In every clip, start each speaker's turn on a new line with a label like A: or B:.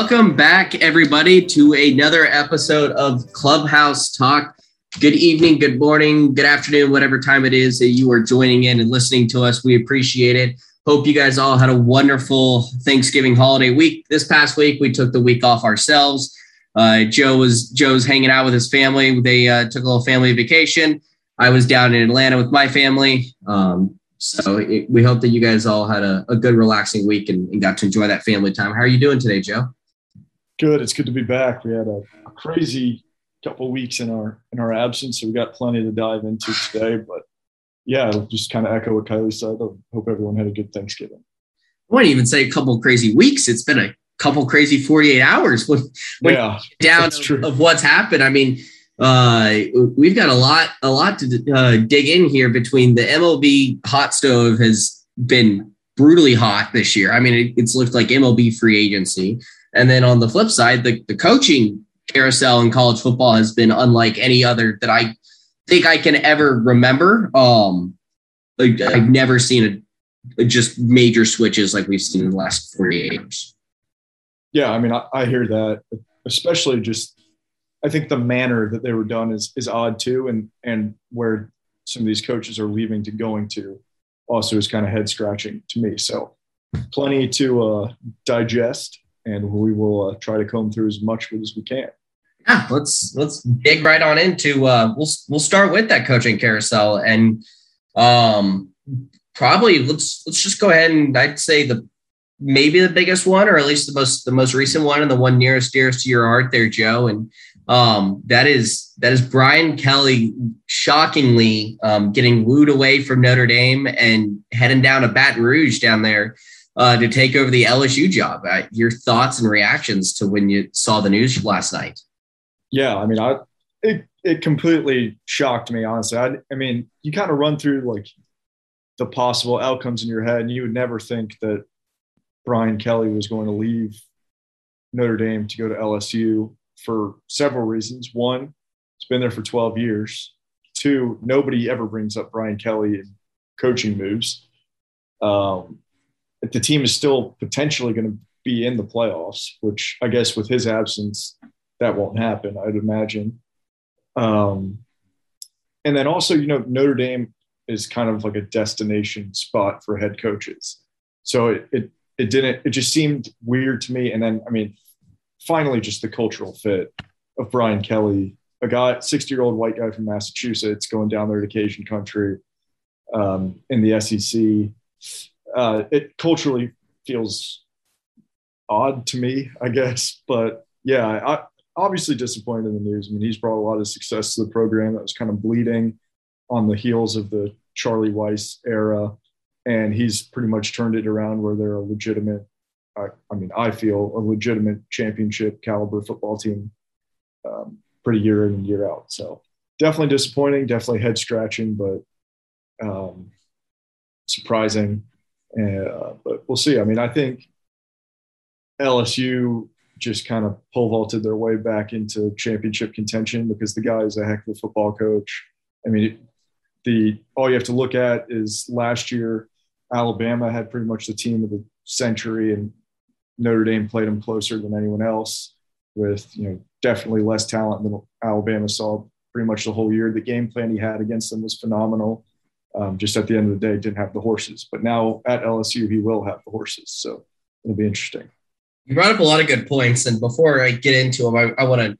A: Welcome back, everybody, to another episode of Clubhouse Talk. Good evening, good morning, good afternoon, whatever time it is that you are joining in and listening to us. We appreciate it. Hope you guys all had a wonderful Thanksgiving holiday week. This past week, we took the week off ourselves. Uh, Joe was Joe's hanging out with his family. They uh, took a little family vacation. I was down in Atlanta with my family. Um, so it, we hope that you guys all had a, a good, relaxing week and, and, got to enjoy that family time. How are you doing today, Joe?
B: Good. It's good to be back. We had a, a crazy couple weeks in our in our absence, so we got plenty to dive into today. But yeah, just kind of echo what Kylie said. I hope everyone had a good Thanksgiving.
A: I wouldn't even say a couple crazy weeks. It's been a couple crazy 48 hours when, when yeah, down of, of, what's happened. I mean, uh, we've got a lot, a lot to uh, dig in here between the MLB hot stove has been brutally hot this year. I mean, it, it's looked like MLB free agency. And then on the flip side, the, the coaching carousel in college football has been unlike any other that I think I can ever remember. Um, like, I've never seen a, just major switches like we've seen in the last 48 years.
B: Yeah, I mean, I, I hear that, especially just I think the manner that they were done is is odd too, and and where some of these coaches are leaving to going to also is kind of head scratching to me. So plenty to uh, digest, and we will uh, try to comb through as much as we can.
A: Yeah, let's let's dig right on into. Uh, we'll we'll start with that coaching carousel, and um, probably let's let's just go ahead and I'd say the maybe the biggest one, or at least the most the most recent one, and the one nearest dearest to your heart there, Joe. And um, that is that is Brian Kelly shockingly um, getting wooed away from Notre Dame and heading down to Baton Rouge down there uh, to take over the LSU job. Uh, your thoughts and reactions to when you saw the news last night?
B: Yeah, I mean, I it it completely shocked me honestly. I, I mean, you kind of run through like the possible outcomes in your head, and you would never think that Brian Kelly was going to leave Notre Dame to go to LSU for several reasons. One, it's been there for 12 years. Two, nobody ever brings up Brian Kelly in coaching moves. Um, the team is still potentially going to be in the playoffs, which I guess with his absence, that won't happen, I'd imagine. Um, and then also, you know, Notre Dame is kind of like a destination spot for head coaches. So it, it, it didn't, it just seemed weird to me. And then, I mean, finally just the cultural fit of Brian Kelly, a guy, 60 year old white guy from Massachusetts going down there to Cajun country um, in the SEC. Uh, it culturally feels odd to me, I guess. But yeah, I, obviously disappointed in the news. I mean, he's brought a lot of success to the program that was kind of bleeding on the heels of the Charlie Weis era. And he's pretty much turned it around where they're a legitimate I, I mean, I feel a legitimate championship caliber football team um, pretty year in and year out. So definitely disappointing, definitely head scratching, but um, surprising. Uh, but we'll see. I mean, I think LSU just kind of pole vaulted their way back into championship contention because the guy is a heck of a football coach. I mean, the all you have to look at is last year Alabama had pretty much the team of the century, and Notre Dame played them closer than anyone else, with you know definitely less talent than Alabama saw pretty much the whole year. The game plan he had against them was phenomenal. Um, just at the end of the day, didn't have the horses. But now at LSU, he will have the horses, so it'll be interesting.
A: You brought up a lot of good points, and before I get into them, I, I want to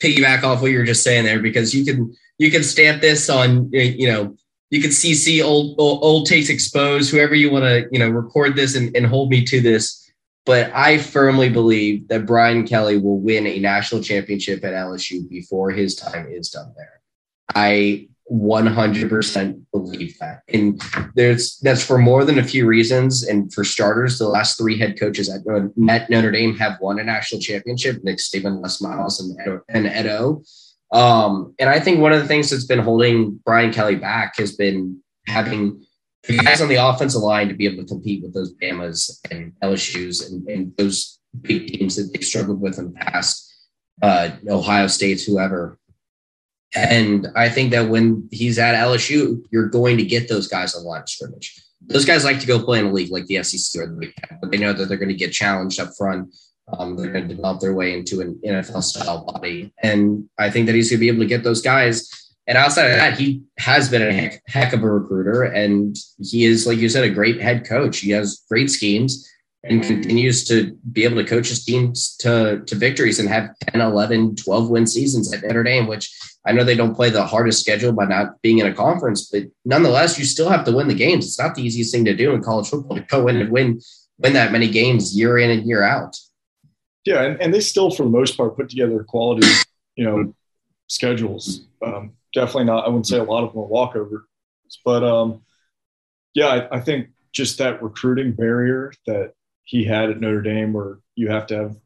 A: piggyback off what you were just saying there because you can you can stamp this on you know you can CC old old, old takes exposed whoever you want to you know record this and, and hold me to this but I firmly believe that Brian Kelly will win a national championship at LSU before his time is done there. I 100% believe that. And there's that's for more than a few reasons. And for starters, the last three head coaches at Notre Dame have won a national championship Nick Saban, Les Miles, and Ed, and Ed O. Um, and I think one of the things that's been holding Brian Kelly back has been having guys on the offensive line to be able to compete with those Bamas and LSU's and, and those big teams that they struggled with in the past, uh, Ohio State's, whoever. And I think that when he's at LSU, you're going to get those guys on the line of scrimmage. Those guys like to go play in a league like the SEC or the Big Ten, but they know that they're going to get challenged up front Um, they're going to develop their way into an NFL style body. And I think that he's going to be able to get those guys. And outside of that, he has been a heck, heck of a recruiter. And he is, like you said, a great head coach. He has great schemes and continues to be able to coach his teams to, to victories and have 10, 11, 12 win seasons at Notre Dame, which I know they don't play the hardest schedule by not being in a conference, but nonetheless, you still have to win the games. It's not the easiest thing to do in college football to go in and win win that many games year in and year out.
B: Yeah, and, and they still, for the most part, put together quality, you know, schedules. Um, definitely not. I wouldn't say a lot of them are walkovers, but um, yeah, I, I think just that recruiting barrier that he had at Notre Dame, where you have to have,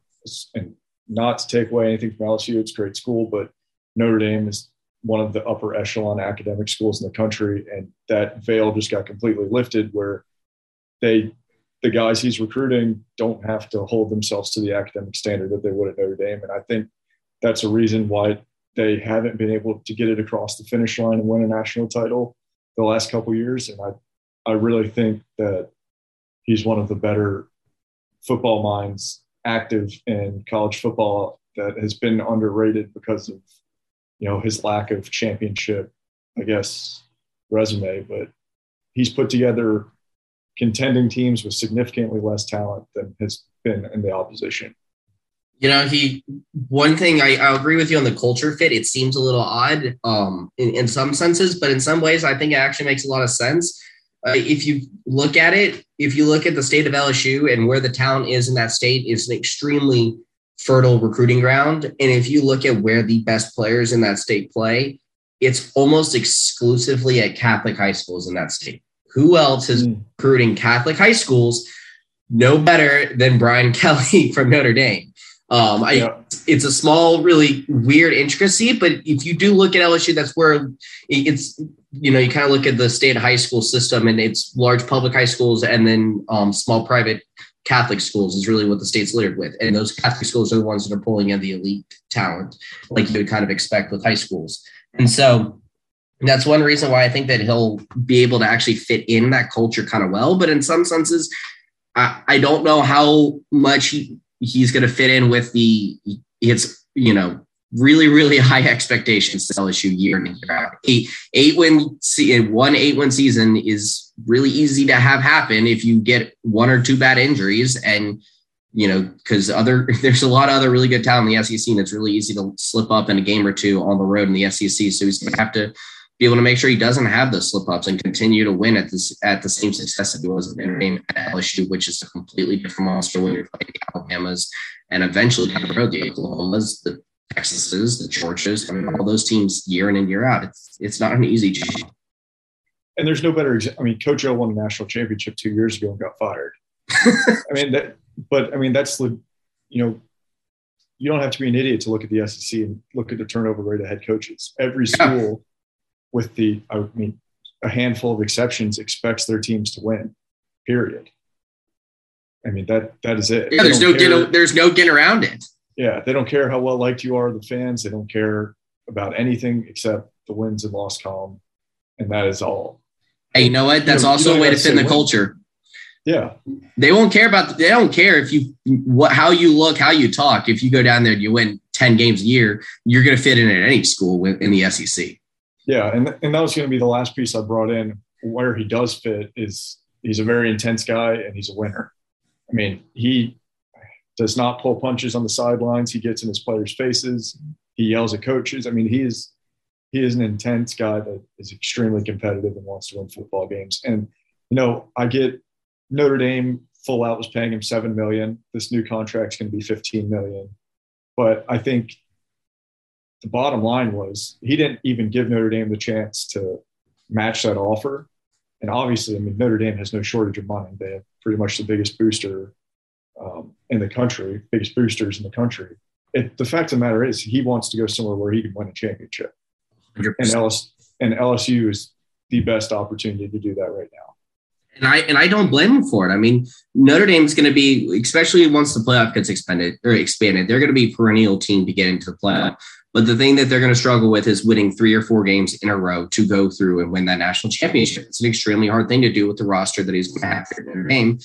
B: and not to take away anything from LSU, it's a great school, but Notre Dame is one of the upper echelon academic schools in the country, and that veil just got completely lifted, where they, the guys he's recruiting, don't have to hold themselves to the academic standard that they would at Notre Dame, and I think that's a reason why they haven't been able to get it across the finish line and win a national title the last couple years, and I, I really think that he's one of the better football minds active in college football that has been underrated because of you know his lack of championship i guess resume. But he's put together contending teams with significantly less talent than has been in the opposition.
A: You know he one thing I, I agree with you on the culture fit. It seems a little odd um, in, in some senses but in some ways i think it actually makes a lot of sense uh, if you look at it, if you look at the state of LSU and where the town is in that state, is an extremely fertile recruiting ground. And if you look at where the best players in that state play, it's almost exclusively at Catholic high schools in that state. Who else is mm. recruiting Catholic high schools? No better than Brian Kelly from Notre Dame. Um, I, yeah. It's a small, really weird intricacy, but if you do look at LSU, that's where it's you know, you kind of look at the state high school system and it's large public high schools and then um, small private Catholic schools is really what the state's littered with. And those Catholic schools are the ones that are pulling in the elite talent, like you would kind of expect with high schools. And so that's one reason why I think that he'll be able to actually fit in that culture kind of well. But in some senses, I, I don't know how much he, he's going to fit in with the, it's, you know, really, really high expectations to LSU year in year out. Eight, eight win, one eight win season is really easy to have happen if you get one or two bad injuries and you know because other there's a lot of other really good talent in the SEC and it's really easy to slip up in a game or two on the road in the SEC. So he's going to have to be able to make sure he doesn't have those slip ups and continue to win at this at the same success that he was at Notre Dame at LSU, which is a completely different monster when you're playing the Alabamas and eventually down the road the Oklahomas, the Texases, the Georgias, I mean, all those teams year in and year out. It's it's not an easy job.
B: And there's no better. I mean, Coach O won a national championship two years ago and got fired. I mean that, but I mean that's the, you know, you don't have to be an idiot to look at the SEC and look at the turnover rate of head coaches. Every school, yeah. With the I mean, a handful of exceptions, expects their teams to win. Period. I mean that that is it.
A: Yeah, there's no get, there's no getting around it
B: yeah, they don't care how well liked you are, the fans. They don't care about anything except the wins and loss column, and that is all.
A: Hey, you know what? That's you know, also a way to fit in the win. culture.
B: Yeah,
A: they won't care about. They don't care if you what how you look, how you talk. If you go down there and you win ten games a year, you're going to fit in at any school in the SEC.
B: Yeah, and and that was going to be the last piece I brought in. Where he does fit is he's a very intense guy and he's a winner. I mean, he does not pull punches on the sidelines. He gets in his players' faces. He yells at coaches. I mean, he is he is an intense guy that is extremely competitive and wants to win football games. And you know, I get Notre Dame full out was paying him seven million. This new contract's going to be fifteen million. But I think the bottom line was he didn't even give Notre Dame the chance to match that offer. And obviously, I mean, Notre Dame has no shortage of money. They have pretty much the biggest booster um, in the country, biggest boosters in the country. It, the fact of the matter is, he wants to go somewhere where he can win a championship, 100%. and LS, and LSU is the best opportunity to do that right now.
A: And I and I don't blame him for it. I mean, Notre Dame's going to be, especially once the playoff gets expanded or expanded, they're going to be perennial team to get into the playoff. But the thing that they're going to struggle with is winning three or four games in a row to go through and win that national championship. It's an extremely hard thing to do with the roster that he's going to have for Notre Dame.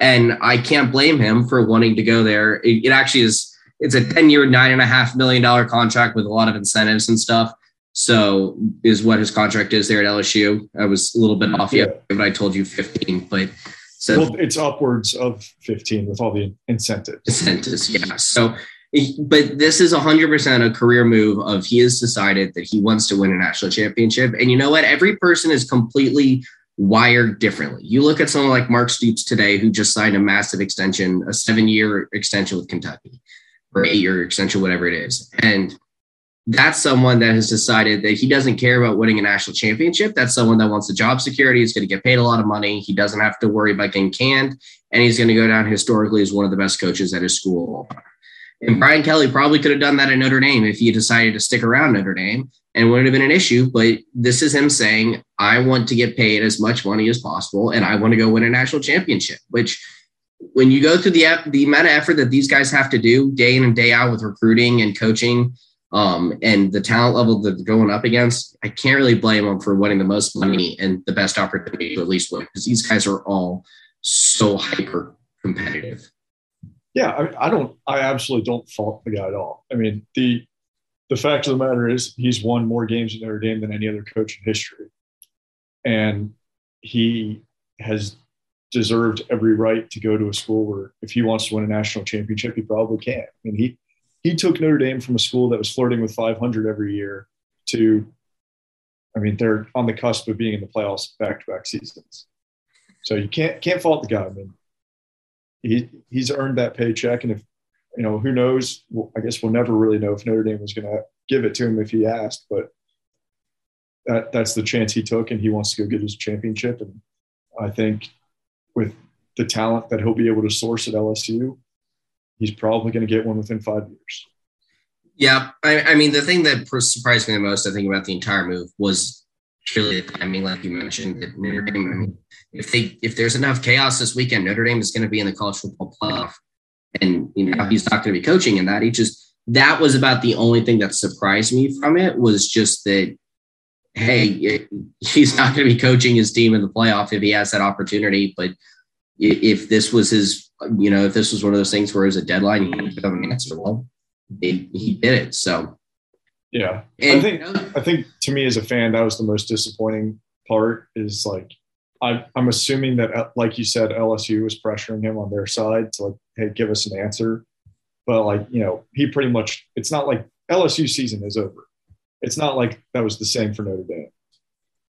A: And I can't blame him for wanting to go there. It, it actually is, it's a 10 year, nine and a half million dollar contract with a lot of incentives and stuff. So is what his contract is there at LSU. I was a little bit mm-hmm. off yeah. but I told you 15, but
B: so well, it's upwards of 15 with all the incentives.
A: Incentives, yeah. So, eh, but this is 100% a career move of he has decided that he wants to win a national championship. And you know what? Every person is completely wired differently. You look at someone like Mark Stoops today, who just signed a massive extension, a seven year extension with Kentucky, or eight year extension, whatever it is. And that's someone that has decided that he doesn't care about winning a national championship. That's someone that wants the job security. He's going to get paid a lot of money. He doesn't have to worry about getting canned. And he's going to go down historically as one of the best coaches at his school. And Brian Kelly probably could have done that at Notre Dame if he decided to stick around Notre Dame and wouldn't have been an issue. But this is him saying, I want to get paid as much money as possible and I want to go win a national championship, which when you go through the, the amount of effort that these guys have to do day in and day out with recruiting and coaching – um, and the talent level that they're going up against, I can't really blame them for winning the most money and the best opportunity to at least win because these guys are all so hyper competitive.
B: Yeah, I, I, don't. I absolutely don't fault the guy at all. I mean, the the fact of the matter is, he's won more games in Notre Dame than any other coach in history, and he has deserved every right to go to a school where, if he wants to win a national championship, he probably can. I mean, he he took Notre Dame from a school that was flirting with 500 every year to, I mean, they're on the cusp of being in the playoffs back to back seasons. So you can't can't fault the guy. I mean, he he's earned that paycheck, and if you know, who knows? I guess we'll never really know if Notre Dame was going to give it to him if he asked, but that that's the chance he took, and he wants to go get his championship. And I think with the talent that he'll be able to source at LSU, he's probably going to get one within five years.
A: Yeah, I, I, mean, the thing that surprised me the most, I think, about the entire move was purely the timing, like you mentioned. That Notre Dame, I mean, if they if there's enough chaos this weekend, Notre Dame is going to be in the college football playoff, and you know he's not going to be coaching in that. He just that was about the only thing that surprised me from it was just that hey, he's not going to be coaching his team in the playoff if he has that opportunity. But if this was his you know, if this was one of those things where it was a deadline, he had to have an answer. Well, he, he did it. So,
B: yeah, and, I think I think to me as a fan, that was the most disappointing part. Is like I, I'm assuming that, uh, like you said, LSU was pressuring him on their side to like, hey, give us an answer. But like, you know, he pretty much. It's not like LSU season is over. It's not like that was the same for Notre Dame.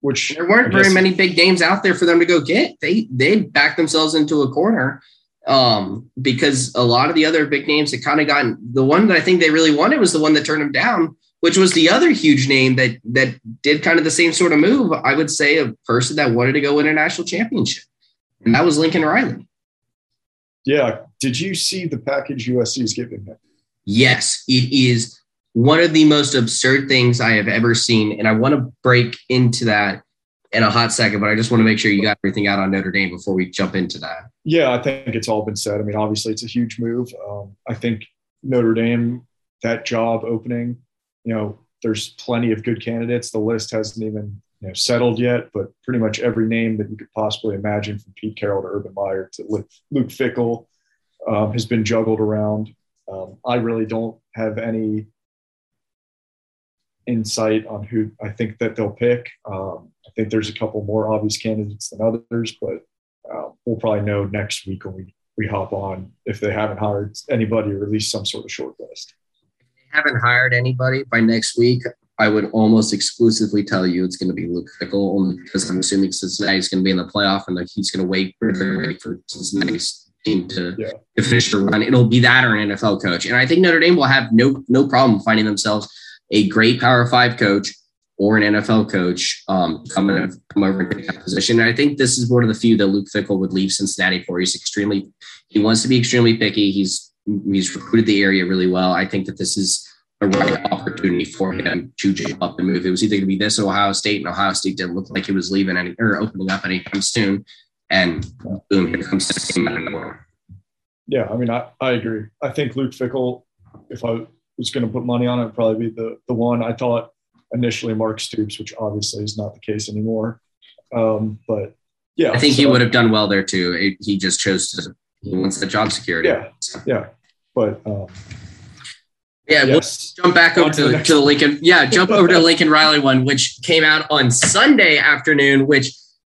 B: Which
A: there weren't very many big games out there for them to go get. They they backed themselves into a corner um, because a lot of the other big names had kind of gotten the one that I think they really wanted was the one that turned them down, which was the other huge name that that did kind of the same sort of move. I would say a person that wanted to go win a national championship, and that was Lincoln Riley.
B: Yeah, did you see the package USC is giving him?
A: Yes, it is one of the most absurd things I have ever seen, and I want to break into that in a hot second, but I just want to make sure you got everything out on Notre Dame before we jump into that.
B: Yeah, I think it's all been said. I mean, obviously, it's a huge move. Um, I think Notre Dame, that job opening, you know, there's plenty of good candidates. The list hasn't even you know, settled yet, but pretty much every name that you could possibly imagine, from Pete Carroll to Urban Meyer to Luke, Fickell um, has been juggled around. Um, I really don't have any insight on who I think that they'll pick. Um, I think there's a couple more obvious candidates than others, but uh, we'll probably know next week when we, we hop on if they haven't hired anybody or at least some sort of short list.
A: If they haven't hired anybody by next week, I would almost exclusively tell you it's going to be Luke Fickell, only because I'm assuming Cincinnati's going to be in the playoff and like he's going to wait for, wait for Cincinnati's team to, yeah. to finish the run. It'll be that or an NFL coach, and I think Notre Dame will have no no problem finding themselves a great Power Five coach or an NFL coach um, come, come over and take that position. And I think this is one of the few that Luke Fickell would leave Cincinnati for. He's extremely, he wants to be extremely picky. He's he's recruited the area really well. I think that this is a right opportunity for him to jump up and move. It was either going to be this Ohio State, and Ohio State didn't look like it was leaving any or opening up anytime soon. And boom, here comes the game out of.
B: Yeah, I mean, I, I agree. I think Luke Fickell, if I was going to put money on it, probably be the the one. I thought initially Mark Stoops, which obviously is not the case anymore. Um, but Yeah,
A: I think
B: so-
A: he would have done well there too. He just chose to. He wants the job security.
B: Yeah. Yeah, but um,
A: Yeah. We'll jump back over
B: to the
A: to,
B: next
A: to the Lincoln. Yeah, jump over to the Lincoln Riley one, which came out on Sunday afternoon. Which,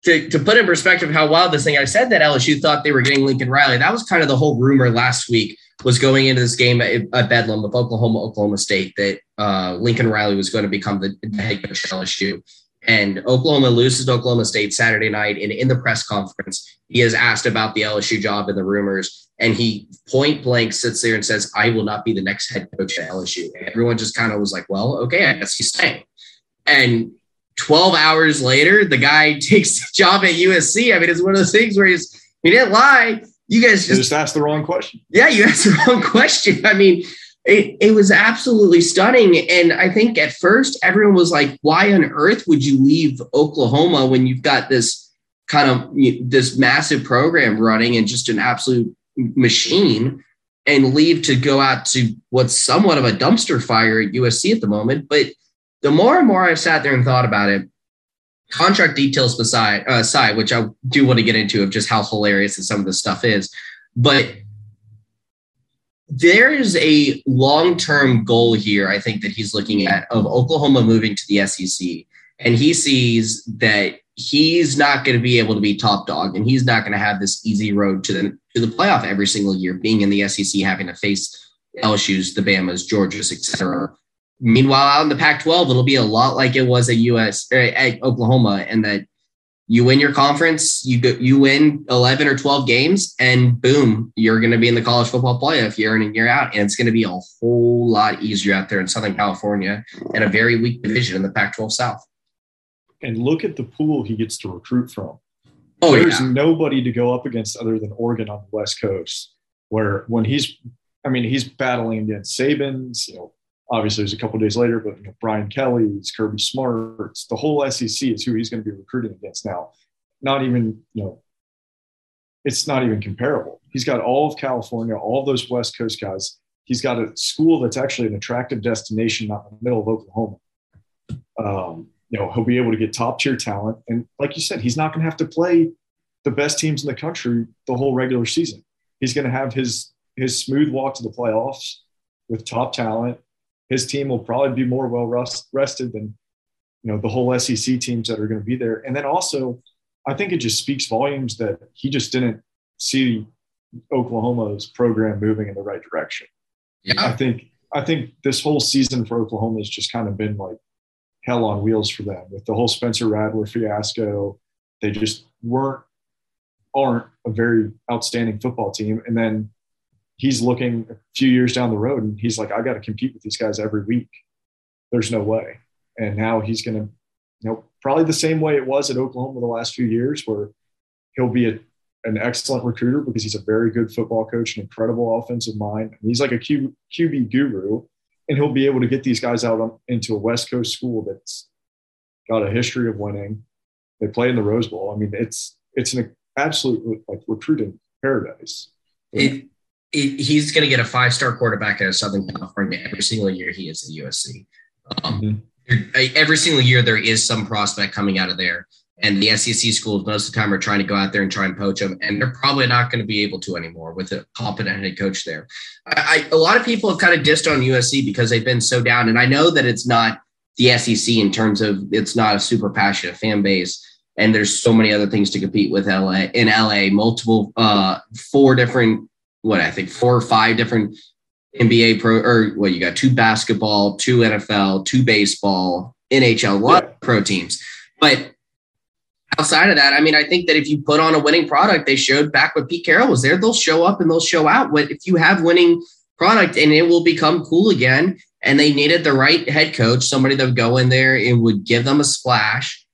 A: to, to put in perspective how wild this thing, I said that LSU thought they were getting Lincoln Riley. That was kind of the whole rumor last week. Was going into this game at, at Bedlam with Oklahoma, Oklahoma State that uh, Lincoln Riley was going to become the, the head coach at LSU. And Oklahoma loses to Oklahoma State Saturday night. And in the press conference, he is asked about the LSU job and the rumors. And he point blank sits there and says, I will not be the next head coach at LSU. And everyone just kind of was like, well, okay, I guess he's staying. And 12 hours later, the guy takes the job at USC. I mean, it's one of those things where he's, he didn't lie. You guys just
B: just asked the wrong question.
A: yeah, you asked the wrong question. I mean, it, it was absolutely stunning. And I think at first everyone was like, why on earth would you leave Oklahoma when you've got this kind of this massive program running and just an absolute machine and leave to go out to what's somewhat of a dumpster fire at USC at the moment. But the more and more I've sat there and thought about it, contract details beside uh, aside, which I do want to get into of just how hilarious and some of this stuff is, but there is a long-term goal here. I think that he's looking at of Oklahoma moving to the SEC, and he sees that he's not going to be able to be top dog, and he's not going to have this easy road to the to the playoff every single year. Being in the SEC, having to face LSU's, the Bama's, Georgia's, etc. Meanwhile, out in the Pac-12, it'll be a lot like it was at US or at Oklahoma, and that you win your conference, you go, you win 11 or 12 games, and boom, you're going to be in the college football playoff year in and year out. And it's going to be a whole lot easier out there in Southern California and a very weak division in the Pac 12 South.
B: And look at the pool he gets to recruit from.
A: Oh,
B: There's
A: yeah.
B: nobody to go up against other than Oregon on the West Coast, where when he's, I mean, he's battling against Sabans, you know, obviously it was a couple days later, but you know, Brian Kelly's, Kirby Smarts, the whole SEC is who he's going to be recruiting against now. Not even, you know, it's not even comparable. He's got all of California, all of those West Coast guys. He's got a school that's actually an attractive destination, not in the middle of Oklahoma. Um, you know, he'll be able to get top tier talent. And like you said, he's not going to have to play the best teams in the country the whole regular season. He's going to have his his smooth walk to the playoffs with top talent. His team will probably be more well rest, rested than you know the whole SEC teams that are going to be there. And then also, I think it just speaks volumes that he just didn't see Oklahoma's program moving in the right direction.
A: Yeah.
B: I think I think this whole season for Oklahoma has just kind of been like hell on wheels for them with the whole Spencer Rattler fiasco. They just weren't aren't a very outstanding football team. And then he's looking a few years down the road and he's like, I got to compete with these guys every week. There's no way. And now he's going to, you know, probably the same way it was at Oklahoma the last few years, where he'll be a, an excellent recruiter because he's a very good football coach, an incredible offensive mind. And he's like a Q, QB guru, and he'll be able to get these guys out on, into a West Coast school that's got a history of winning. They play in the Rose Bowl. I mean, it's it's an absolute like recruiting paradise.
A: It, it, he's going to get a five star quarterback out of Southern California every single year he is at USC. Um,
B: Mhm.
A: there- every single year there is some prospect coming out of there. And the SEC schools most of the time are trying to go out there and try and poach them, and they're probably not going to be able to anymore with a competent head coach there. I, I, a lot of people have kind of dissed on USC because they've been so down, and I know that it's not the SEC in terms of it's not a super passionate fan base, and there's so many other things to compete with LA in LA, multiple uh four different what I think four or five different NBA pro or what you got two basketball, two NFL, two baseball, NHL, lot of pro teams. But outside of that, I mean, I think that if you put on a winning product, they showed back when Pete Carroll was there, they'll show up and they'll show out. What if you have winning product and it will become cool again? And they needed the right head coach, somebody that would go in there and would give them a splash.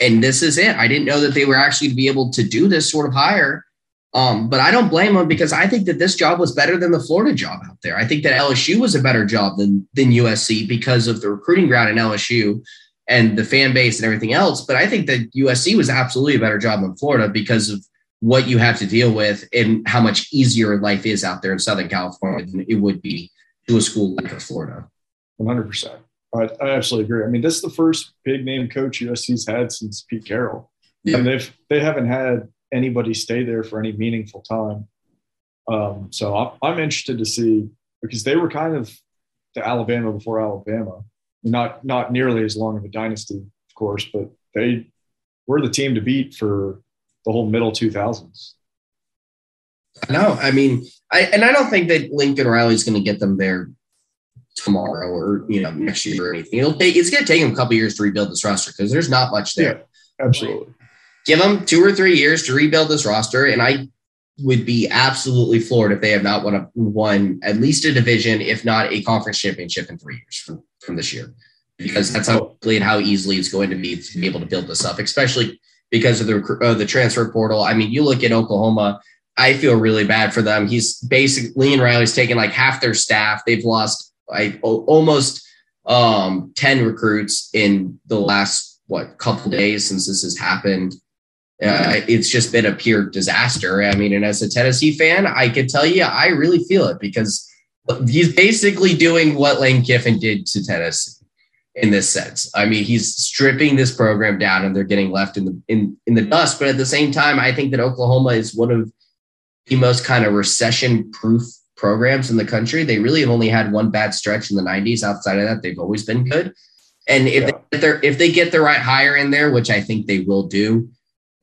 A: And this is it. I didn't know that they were actually to be able to do this sort of hire. Um, but I don't blame them because I think that this job was better than the Florida job out there. I think that LSU was a better job than than USC because of the recruiting ground in LSU and the fan base and everything else. But I think that USC was absolutely a better job than Florida because of what you have to deal with and how much easier life is out there in Southern California than it would be to a school like Florida.
B: 100%. I, I absolutely agree. I mean, this is the first big name coach USC's had since Pete Carroll. and they've they haven't had anybody stay there for any meaningful time. Um, so I'm, I'm interested to see because they were kind of the Alabama before Alabama, not not nearly as long of a dynasty, of course, but they were the team to beat for the whole middle 2000s.
A: No, I mean, I and I don't think that Lincoln Riley is going to get them there tomorrow or you know next year or anything. It'll take it's going to take them a couple years to rebuild this roster because there's not much there.
B: Yeah, absolutely.
A: Give them two or three years to rebuild this roster, and I would be absolutely floored if they have not won, a, won at least a division, if not a conference championship in three years from, from this year, because that's how quickly and how easily it's going to be to be able to build this up, especially because of the uh, the transfer portal. I mean, you look at Oklahoma. I feel really bad for them. He's basically Lincoln Riley's taken like half their staff. They've lost like almost um, ten recruits in the last what couple days since this has happened. Uh, it's just been a pure disaster. I mean, and as a Tennessee fan, I can tell you, I really feel it because he's basically doing what Lane Kiffin did to Tennessee in this sense. I mean, he's stripping this program down, and they're getting left in the in in the dust. But at the same time, I think that Oklahoma is one of the most kind of recession-proof programs in the country. They really have only had one bad stretch in the '90s. Outside of that, they've always been good. And if yeah. they if they get the right hire in there, which I think they will do,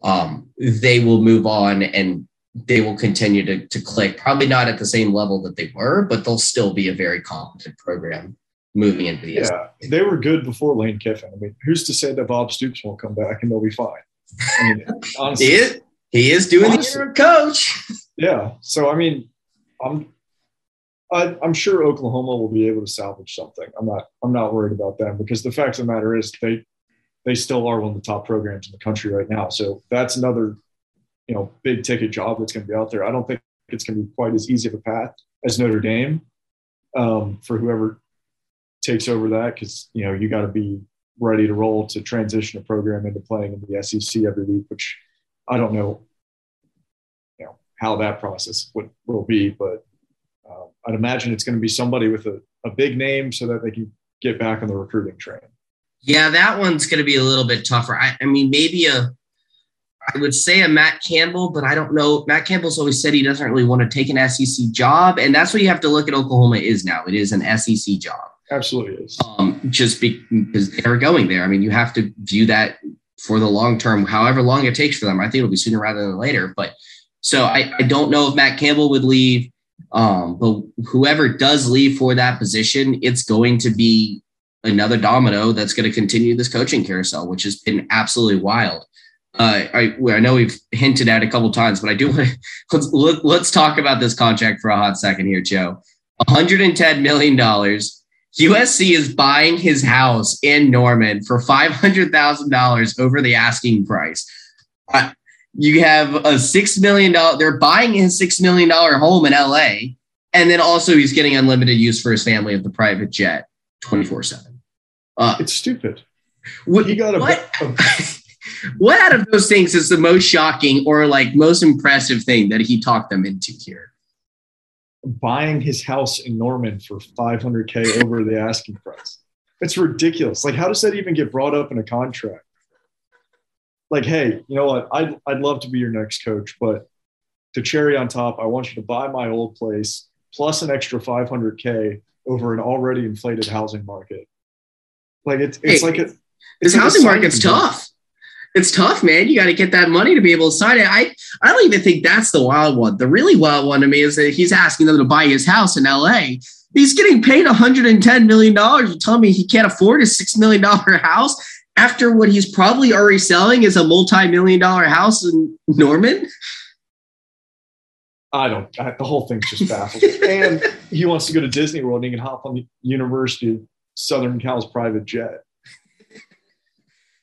A: um, they will move on and they will continue to, to click. Probably not at the same level that they were, but they'll still be a very competent program moving into the
B: yeah. They were good before Lane Kiffin. I mean, who's to say that Bob Stoops won't come back and they'll be fine? I
A: mean, honestly, he is, he is doing honestly, the coach.
B: Yeah. So I mean, I'm I, I'm sure Oklahoma will be able to salvage something. I'm not I'm not worried about them because the fact of the matter is they they still are one of the top programs in the country right now. So that's another, you know, big ticket job that's going to be out there. I don't think it's going to be quite as easy of a path as Notre Dame um, for whoever takes over that because you know you got to be ready to roll to transition a program into playing in the SEC every week, which I don't know, you know, how that process would, will be, but uh, I'd imagine it's going to be somebody with a, a big name so that they can get back on the recruiting train.
A: Yeah, that one's going to be a little bit tougher. I, I mean, maybe a, I would say a Matt Campbell, but I don't know. Matt Campbell's always said he doesn't really want to take an SEC job, and that's what you have to look at. Oklahoma is now; it is an SEC job.
B: Absolutely is.
A: Um, just because they're going there. I mean, you have to view that for the long term, however long it takes for them. I think it'll be sooner rather than later. But so I, I don't know if Matt Campbell would leave. Um, but whoever does leave for that position, it's going to be another domino that's going to continue this coaching carousel, which has been absolutely wild. Uh, I, I know we've hinted at a couple times, but I do want to let's, let, let's talk about this contract for a hot second here, Joe. 110 million dollars. USC is buying his house in Norman for $500,000 over the asking price. Uh, you have a $6 million, they're buying his $6 million home in LA. And then also he's getting unlimited use for his family of the private jet 24 7.
B: Uh, it's stupid.
A: What, he got a, what, a, what out of those things is the most shocking or like most impressive thing that he talked them into here?
B: Buying his house in Norman for 500K over the asking price. It's ridiculous. Like, how does that even get brought up in a contract? Like, hey, you know what? I'd, I'd love to be your next coach, but to cherry on top, I want you to buy my old place plus an extra 500K over an already inflated housing market. Like it's it's hey, like a
A: this housing market's tough. It's tough, man. You got to get that money to be able to sign it. I I don't even think that's the wild one. The really wild one to me is that he's asking them to buy his house in LA. He's getting paid 110 million dollars. You tell me he can't afford a six million dollar house after what he's probably already selling is a multi-million dollar house in Norman.
B: I don't. I, the whole thing's just baffled. and he wants to go to Disney World and he can hop on the University Southern Cal's private jet.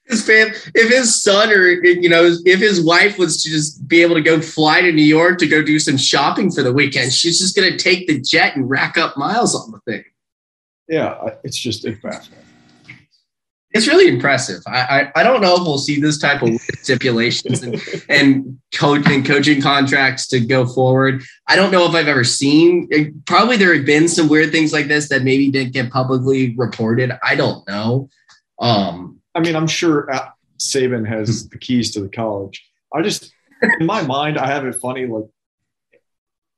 A: His fam, if his son or you know, if his wife was to just be able to go fly to New York to go do some shopping for the weekend, she's just going to take the jet and rack up miles on the thing.
B: Yeah, it's just it's baffling
A: it's really impressive. I, I, I don't know if we'll see this type of stipulations and, and coaching coaching contracts to go forward. I don't know if I've ever seen. Probably there have been some weird things like this that maybe didn't get publicly reported. I don't know. Um,
B: I mean, I'm sure Saban has the keys to the college. I just, in my mind, I have it funny, like,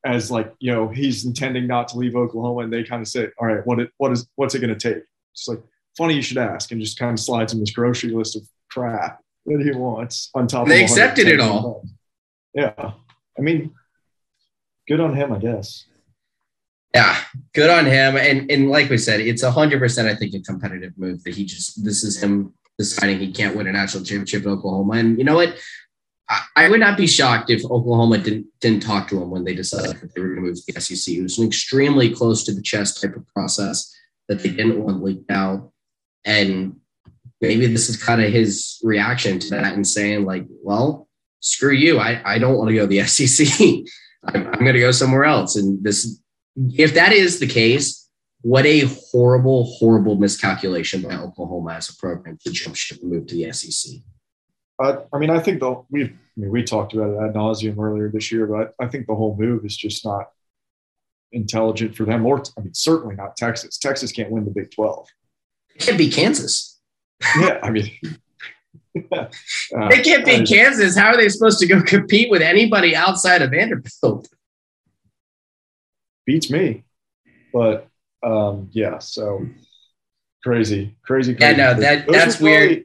B: as like, you know, he's intending not to leave Oklahoma and they kind of say, all right, what, it, what is, what's it going to take? It's like, funny you should ask and just kind of slides in this grocery list of crap that he wants on top of that.
A: they
B: of
A: accepted it all.
B: Bucks. Yeah. I mean, good on him, I guess.
A: Yeah, good on him. And and like we said, it's hundred percent, I think, a competitive move that he just this is him deciding he can't win a national championship in Oklahoma. And you know what? I, I would not be shocked if Oklahoma didn't didn't talk to him when they decided that they were going to move to the SEC. It was an extremely close to the chest type of process that they didn't want leaked out. And maybe this is kind of his reaction to that and saying, like, well, screw you. I, I don't want to go to the SEC. I'm, I'm going to go somewhere else. And this, if that is the case, what a horrible, horrible miscalculation by Oklahoma as a program to jump ship and move to the SEC.
B: Uh, I mean, I think the we I mean, we talked about it ad nauseum earlier this year, but I, think the whole move is just not intelligent for them. Or I mean, certainly not Texas. Texas can't win the Big Twelve.
A: It can't be Kansas.
B: Yeah, I mean,
A: uh, they can't beat Kansas. How are they supposed to go compete with anybody outside of Vanderbilt?
B: Beats me, but um, yeah. So crazy, crazy. crazy
A: yeah, no, that Those that's probably, weird.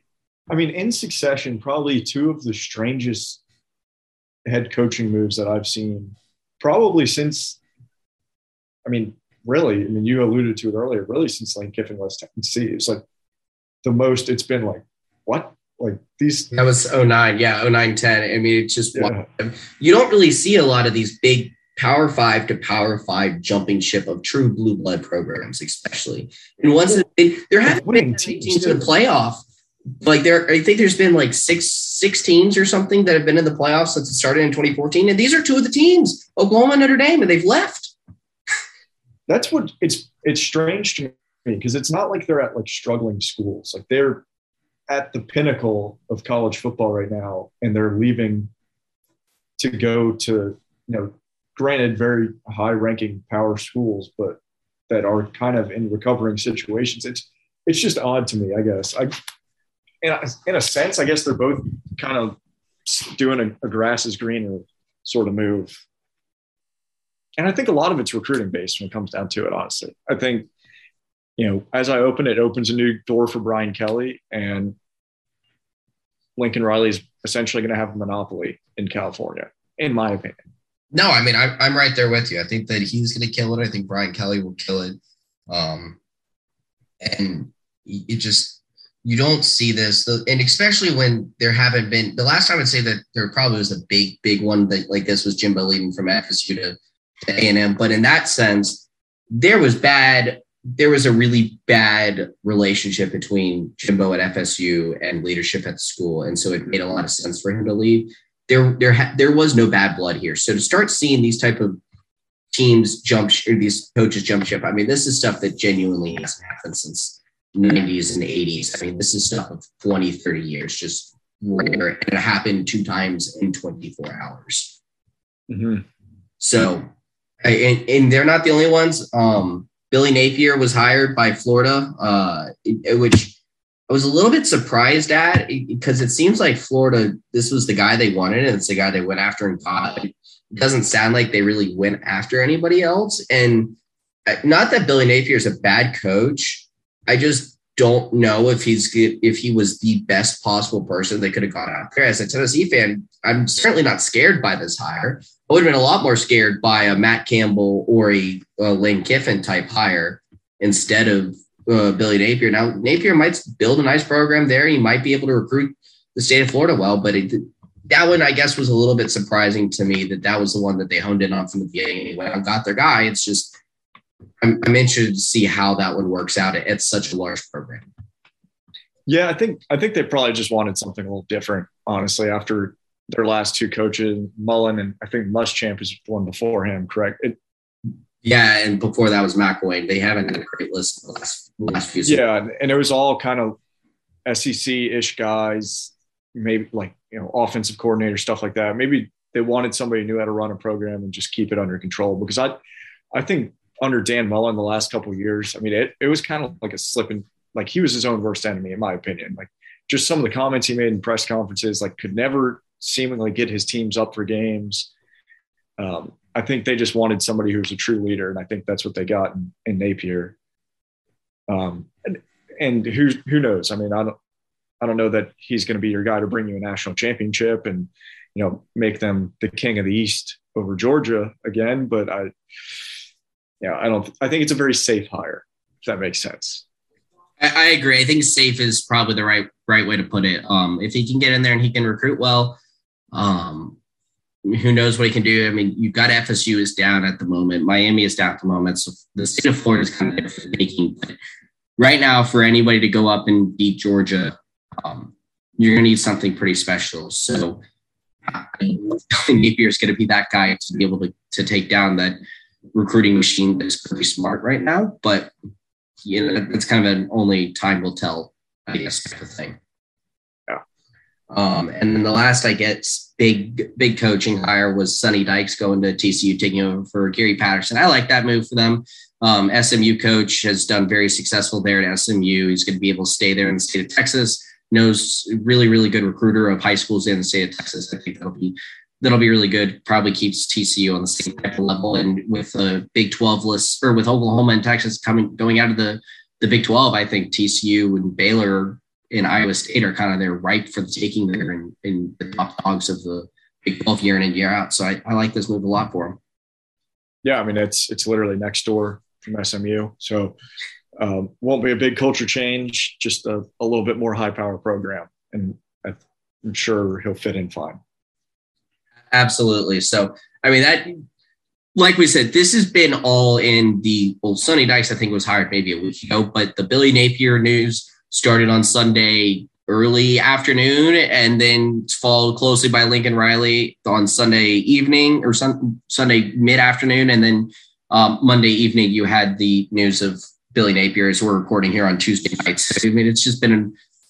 B: I mean, in succession, probably two of the strangest head coaching moves that I've seen, probably since. I mean, really. I mean, you alluded to it earlier. Really, since Lane Kiffin was Tennessee, it's like the most. It's been like what like these
A: that was 09 yeah 09 10 i mean it's just yeah. you don't really see a lot of these big power five to power five jumping ship of true blue blood programs especially and once it, there haven't been teams in the playoff like there i think there's been like six six teams or something that have been in the playoffs since it started in 2014 and these are two of the teams oklahoma and notre dame and they've left
B: that's what it's it's strange to me because it's not like they're at like struggling schools like they're at the pinnacle of college football right now, and they're leaving to go to, you know, granted, very high ranking power schools, but that are kind of in recovering situations. It's, it's just odd to me, I guess. I, in a, in a sense, I guess they're both kind of doing a, a grass is greener sort of move. And I think a lot of it's recruiting based when it comes down to it, honestly. I think you know, as I open it, opens a new door for Brian Kelly, and Lincoln Riley is essentially going to have a monopoly in California, in my opinion.
A: No, I mean, I, I'm right there with you. I think that he's going to kill it. I think Brian Kelly will kill it. Um, and it just, you don't see this. And especially when there haven't been, the last time I'd say that there probably was a big, big one that like this was Jimbo leaving from FSU to, to A&M. But in that sense, there was bad there was a really bad relationship between Jimbo at FSU and leadership at the school, and so it made a lot of sense for him to leave. There, there, ha- there was no bad blood here. So to start seeing these type of teams jump, sh- or these coaches jump ship, I mean, this is stuff that genuinely hasn't happened since 90s and 80s. I mean, this is stuff of 20, 30 years, just rare. And it happened two times in 24 hours.
B: Mm-hmm.
A: So, and, and, they're not the only ones. Um, Billy Napier was hired by Florida, uh, which I was a little bit surprised at because it seems like Florida, this was the guy they wanted, and it's the guy they went after and got. It doesn't sound like they really went after anybody else. And uh, not that Billy Napier is a bad coach. I just don't know if he's if he was the best possible person they could have gone there. As a Tennessee fan, I'm certainly not scared by this hire. I would have been a lot more scared by a Matt Campbell or a, a Lane Kiffin type hire instead of uh, Billy Napier. Now Napier might build a nice program there. He might be able to recruit the state of Florida well, but it, that one I guess was a little bit surprising to me that that was the one that they honed in on from the beginning. When I got their guy, it's just I'm, I'm interested to see how that one works out at, at such a large program.
B: Yeah, I think I think they probably just wanted something a little different, honestly, after their last two coaches, Mullen and I think Muschamp is one before him, correct? It,
A: yeah, and before that was McElwain. They haven't had a great list the last, last few.
B: Seasons. Yeah, and it was all kind of SEC-ish guys, maybe like you know offensive coordinator stuff like that. Maybe they wanted somebody who knew how to run a program and just keep it under control. Because I, I think under Dan Mullen the last couple years, I mean, it, it was kind of like a slipping, like he was his own worst enemy, in my opinion. Like just some of the comments he made in press conferences, like could never seemingly get his teams up for games. Um, I think they just wanted somebody who's a true leader, and I think that's what they got in, in Napier. Um, and, and who who knows? I mean, I don't I don't know that he's going to be your guy to bring you a national championship and you know make them the king of the East over Georgia again. But I, yeah, I don't. I think it's a very safe hire. If that makes sense.
A: I, agree. I think safe is probably the right right way to put it. Um, if he can get in there and he can recruit well, um, who knows what he can do? I mean, you've got FSU is down at the moment. Miami is down at the moment. So the state of Florida is kind of making. But right now, for anybody to go up and beat Georgia, um, you're going to need something pretty special. So I think Napier is going to be that guy to be able to, to take down that recruiting machine that's pretty smart right now. But you know, that's kind of an only time will tell, I guess, type of thing. Um, and then the last I get big big coaching hire was Sonny Dykes going to TCU, taking over for Gary Patterson. I like that move for them. Um, SMU coach has done very successful there at SMU. He's going to be able to stay there in the state of Texas. Knows really really good recruiter of high schools in the state of Texas. I think that'll be that'll be really good. Probably keeps TCU on the same type of level. And with the Big 12 list or with Oklahoma and Texas coming going out of the the Big 12, I think TCU and Baylor and Iowa State are kind of they're ripe for the taking there and, and the top dogs of the Big 12 year in and year out. So I, I like this move a lot for them.
B: Yeah, I mean it's it's literally next door from SMU. So um, won't be a big culture change, just a, a little bit more high power program. And I'm sure he'll fit in fine.
A: Absolutely. So, I mean, that, like we said, this has been all in the, well, Sonny Dykes, I think, was hired maybe a week ago, but the Billy Napier news started on Sunday early afternoon and then followed closely by Lincoln Riley on Sunday evening or sun, Sunday mid afternoon. And then um, Monday evening, you had the news of Billy Napier as we're recording here on Tuesday nights. I mean, it's just been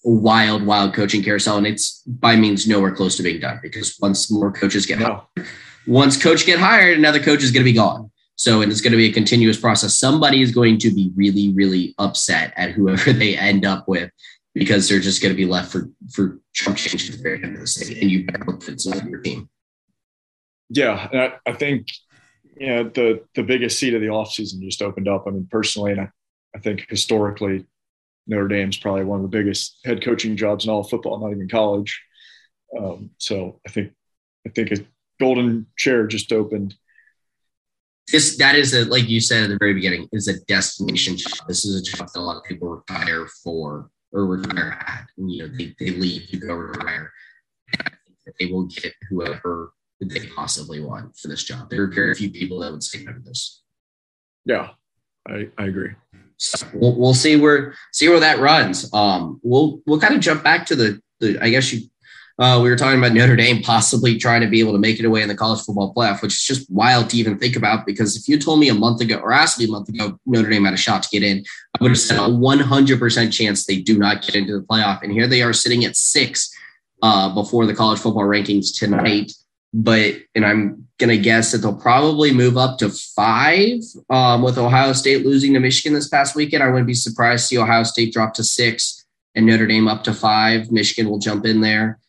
A: a wild, wild coaching carousel, and it's by means nowhere close to being done because once more coaches get no. hired, once coach get hired, another coach is going to be gone. So, and it's going to be a continuous process. Somebody is going to be really, really upset at whoever they end up with because they're just going to be left for for chump change at the very end of the season, and you better look for your team.
B: Yeah, I, I think you know the the biggest seat of the offseason just opened up. I mean, personally, and I, I think historically, Notre Dame's probably one of the biggest head coaching jobs in all football, not even college. Um, so I think I think a golden chair just opened.
A: This that is a like you said at the very beginning is a destination job. This is a job that a lot of people retire for or retire at. You know, they, they leave, to go retire. And I think that they will get whoever they possibly want for this job. There are very few people that would say no to this.
B: Yeah, I, I agree.
A: So we'll, we'll see where see where that runs. Um, we'll we'll kind of jump back to the the I guess you uh, we were talking about Notre Dame possibly trying to be able to make it away in the college football playoff, which is just wild to even think about. Because if you told me a month ago or asked me a month ago Notre Dame had a shot to get in, I would have said a 100% chance they do not get into the playoff. And here they are sitting at six uh, before the college football rankings tonight but and I'm gonna guess that they'll probably move up to five um, with Ohio State losing to Michigan this past weekend. I wouldn't be surprised to see Ohio State drop to six and Notre Dame up to five. Michigan will jump in there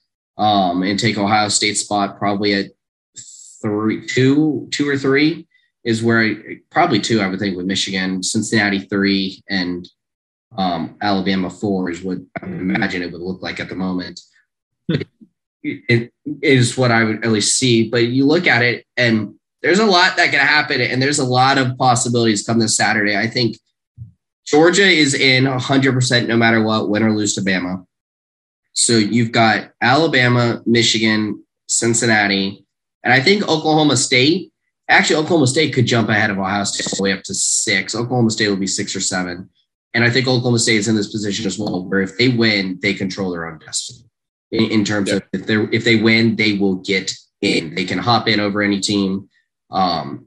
A: um, and take Ohio State spot probably at three, two, two or three is where I, probably two I would think with Michigan, Cincinnati three, and um, Alabama four is what I would imagine it would look like at the moment it is what I would at least see. But you look at it, and there's a lot that can happen, and there's a lot of possibilities come this Saturday. I think Georgia is in 100% no matter what, win or lose to Bama. So you've got Alabama, Michigan, Cincinnati, and I think Oklahoma State. Actually, Oklahoma State could jump ahead of Ohio State all the way up to six. Oklahoma State will be six or seven. And I think Oklahoma State is in this position as well, where if they win, they control their own destiny in, in terms yeah. of if they if they win, they will get in. They can hop in over any team. Um,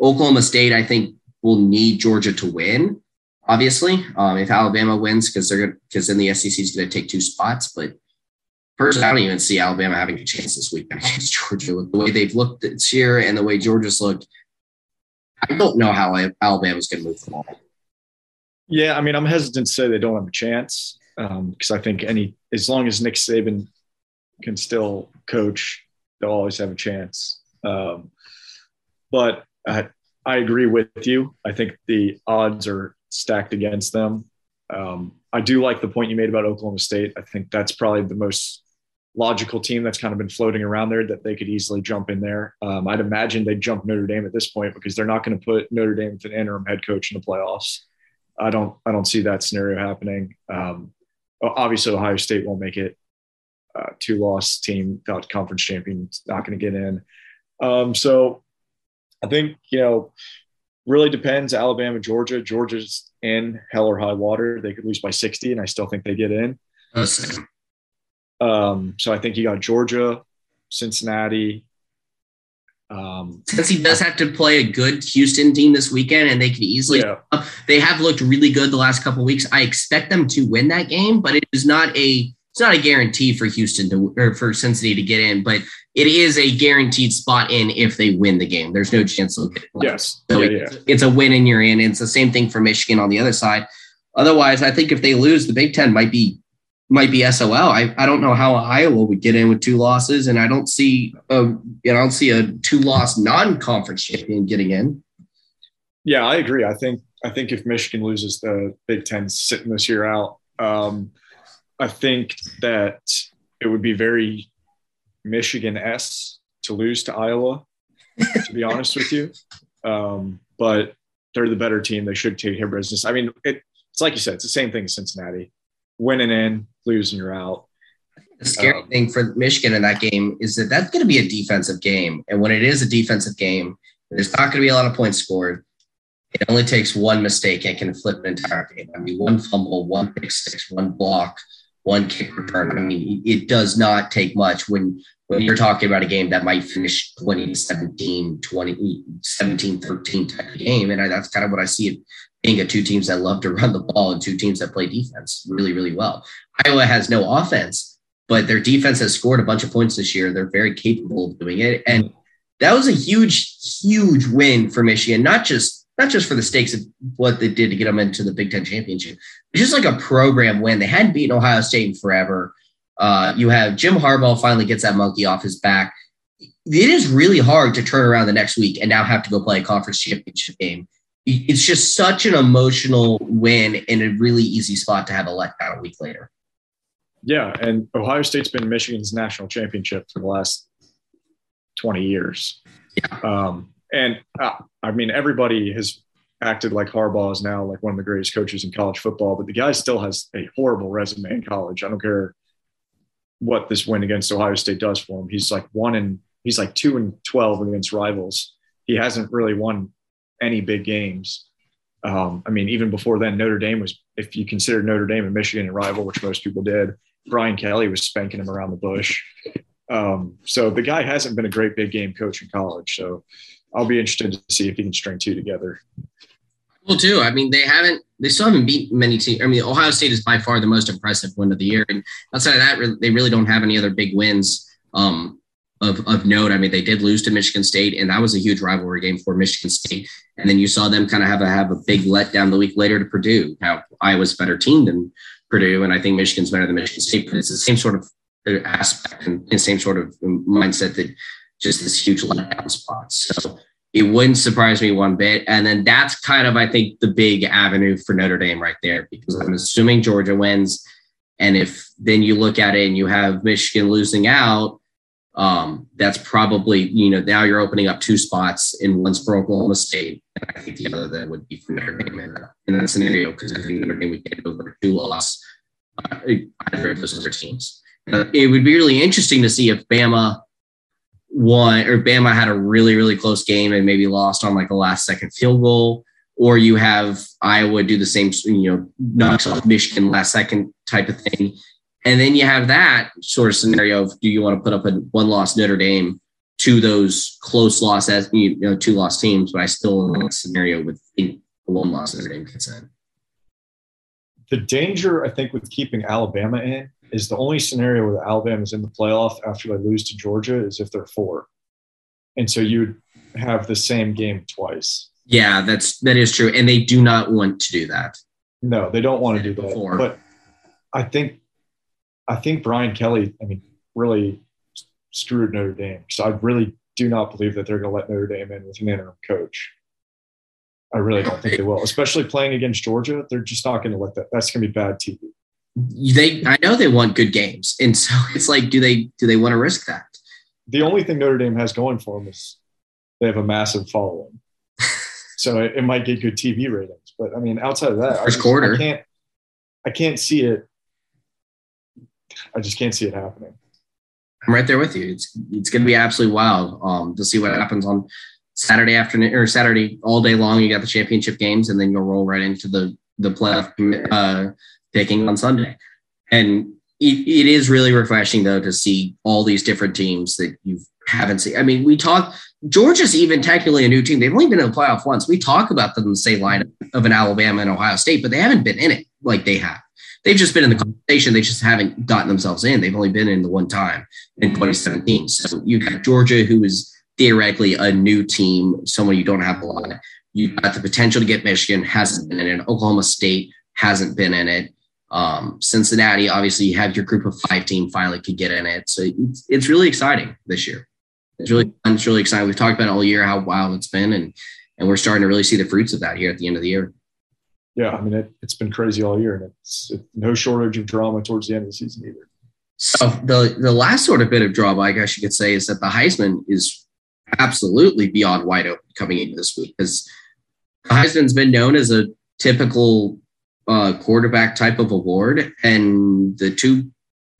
A: Oklahoma State, I think, will need Georgia to win. Obviously, um, if Alabama wins, because they're because then the SEC is going to take two spots. But personally, I don't even see Alabama having a chance this week against Georgia with the way they've looked this year and the way Georgia's looked. I don't know how Alabama's going to move the ball.
B: Yeah, I mean, I'm hesitant to say they don't have a chance. because um, I think any as long as Nick Saban can still coach, they'll always have a chance. Um, but I, I agree with you. I think the odds are stacked against them. Um, I do like the point you made about Oklahoma State. I think that's probably the most logical team that's kind of been floating around there that they could easily jump in there. Um, I'd imagine they'd jump Notre Dame at this point because they're not going to put Notre Dame with an interim head coach in the playoffs. I don't I don't see that scenario happening. Um, obviously, Ohio State won't make it. Uh, two loss team, without conference champion, not going to get in. Um, so I think you know really depends. Alabama, Georgia. Georgia's in hell or high water. They could lose by 60, and I still think they get in. Um, so I think you got Georgia, Cincinnati.
A: Um, Since he does have to play a good Houston team this weekend, and they could easily, yeah. they have looked really good the last couple weeks. I expect them to win that game, but it is not a it's not a guarantee for Houston to or for Cincinnati to get in, but it is a guaranteed spot in if they win the game. There's no chance they'll get it.
B: Yes.
A: So yeah, it's, yeah. it's a win and you're in. It's the same thing for Michigan on the other side. Otherwise, I think if they lose, the Big Ten might be might be SOL. I, I don't know how Iowa would get in with two losses, and I don't see a you know, I don't see a two loss non conference champion getting in.
B: Yeah, I agree. I think I think if Michigan loses, the Big Ten's sitting this year out. Um, I think that it would be very Michigan s to lose to Iowa. to be honest with you, um, but they're the better team. They should take care of business. I mean, it, it's like you said, it's the same thing as Cincinnati winning in, losing you're out.
A: The scary um, thing for Michigan in that game is that that's going to be a defensive game. And when it is a defensive game, there's not going to be a lot of points scored. It only takes one mistake and can flip an entire game. I mean, one fumble, one pick six, one block, one kick return. I mean, it does not take much when when you're talking about a game that might finish 20 17, 20, 17, 13 type of game. And I, that's kind of what I see it being at two teams that love to run the ball and two teams that play defense really, really well. Iowa has no offense, but their defense has scored a bunch of points this year. They're very capable of doing it. And that was a huge, huge win for Michigan, not just not just for the stakes of what they did to get them into the Big Ten championship, it's just like a program win. They hadn't beaten Ohio State in forever. Uh, you have Jim Harbaugh finally gets that monkey off his back. It is really hard to turn around the next week and now have to go play a conference championship game it's just such an emotional win and a really easy spot to have a letdown a week later.
B: Yeah, and Ohio State's been Michigan's national championship for the last 20 years. Yeah. Um, and uh, I mean, everybody has acted like Harbaugh is now like one of the greatest coaches in college football, but the guy still has a horrible resume in college. I don't care what this win against Ohio State does for him. He's like one and he's like two and 12 against rivals. He hasn't really won any big games. Um, I mean, even before then, Notre Dame was, if you consider Notre Dame and Michigan a rival, which most people did, Brian Kelly was spanking him around the bush. Um, so the guy hasn't been a great big game coach in college. So I'll be interested to see if he can string two together.
A: Well, too. I mean, they haven't, they still haven't beat many teams. I mean, Ohio State is by far the most impressive win of the year. And outside of that, they really don't have any other big wins. Um, of, of note. I mean, they did lose to Michigan State, and that was a huge rivalry game for Michigan State. And then you saw them kind of have a have a big letdown the week later to Purdue. Now Iowa's better team than Purdue, and I think Michigan's better than Michigan State, but it's the same sort of uh, aspect and the same sort of mindset that just this huge letdown spot. So it wouldn't surprise me one bit. And then that's kind of, I think, the big avenue for Notre Dame right there, because I'm assuming Georgia wins. And if then you look at it and you have Michigan losing out, um, that's probably, you know, now you're opening up two spots in one's for Oklahoma State. And I think the other that would be for Notre Dame in, in that scenario, because I think Notre Dame would get over two loss uh, either of those other teams. Uh, it would be really interesting to see if Bama won or Bama had a really, really close game and maybe lost on like a last second field goal, or you have Iowa do the same, you know, knocks off Michigan last second type of thing and then you have that sort of scenario of do you want to put up a one loss Notre Dame to those close loss as you know two loss teams, but I still in that scenario with a one loss Notre Dame gets in.
B: The danger I think with keeping Alabama in is the only scenario where Alabama is in the playoff after they lose to Georgia is if they're four, and so you'd have the same game twice.
A: Yeah, that's that is true, and they do not want to do that.
B: No, they don't want to do that. Before. But I think I think Brian Kelly, I mean, really screwed Notre Dame. So I really do not believe that they're going to let Notre Dame in with an interim coach. I really don't think they will, especially playing against Georgia. They're just not going to let that. That's going to be bad TV.
A: They, I know they want good games, and so it's like, do they, do they want to risk that?
B: The only thing Notre Dame has going for them is they have a massive following, so it, it might get good TV ratings. But I mean, outside of that,
A: First
B: I just,
A: quarter.
B: I can't, I can't see it. I just can't see it happening.
A: I'm right there with you. It's it's going to be absolutely wild um, to see what happens on Saturday afternoon or Saturday all day long. You got the championship games, and then you'll roll right into the the playoff uh, picking on Sunday. And it, it is really refreshing though to see all these different teams that you haven't seen. I mean, we talk Georgia's even technically a new team. They've only been in the playoff once. We talk about them in the same line of an Alabama and Ohio State, but they haven't been in it like they have. They've just been in the conversation. They just haven't gotten themselves in. They've only been in the one time in 2017. So you got Georgia, who is theoretically a new team, someone you don't have a lot. You got the potential to get Michigan, hasn't been in it. Oklahoma State hasn't been in it. Um, Cincinnati, obviously, you have your group of five team finally could get in it. So it's, it's really exciting this year. It's really fun. It's really exciting. We've talked about it all year how wild it's been, and and we're starting to really see the fruits of that here at the end of the year.
B: Yeah, I mean, it, it's been crazy all year, and it's it, no shortage of drama towards the end of the season either.
A: So the the last sort of bit of drama, I guess you could say, is that the Heisman is absolutely beyond wide open coming into this week because Heisman's been known as a typical uh, quarterback type of award, and the two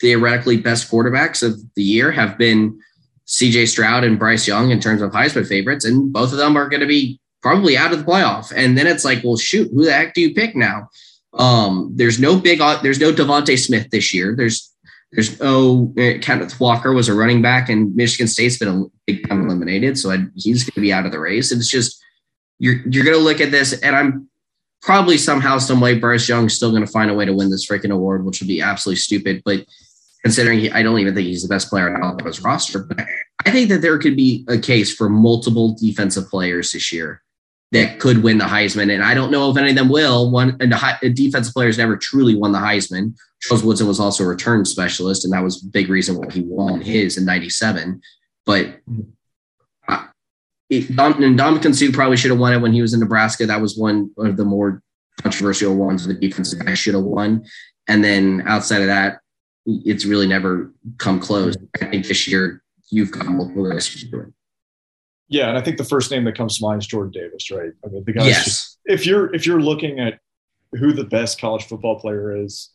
A: theoretically best quarterbacks of the year have been C.J. Stroud and Bryce Young in terms of Heisman favorites, and both of them are going to be probably out of the playoff. And then it's like, well, shoot, who the heck do you pick now? Um, there's no big, there's no DeVonta Smith this year. There's there's no uh, Kenneth Walker was a running back, and Michigan State's been a big time eliminated, so I, he's going to be out of the race. It's just you're you're going to look at this, and I'm probably somehow, some way, Bryce Young's still going to find a way to win this freaking award, which would be absolutely stupid. But considering he, I don't even think he's the best player on Alabama's roster, but I think that there could be a case for multiple defensive players this year that could win the Heisman. And I don't know if any of them will. One and a defensive players never truly won the Heisman. Charles Woodson was also a return specialist, and that was a big reason why he won his in '97. But uh, it, Dom, and Ndamukong Suh probably should have won it when he was in Nebraska. That was one of the more controversial ones. The defensive guy should have won. And then outside of that, it's really never come close. I think this year you've got multiple guys who do it.
B: Yeah, and I think the first name that comes to mind is Jordan Davis, right? I mean, the guy.
A: Yes.
B: Just, if you're if you're looking at who the best college football player is,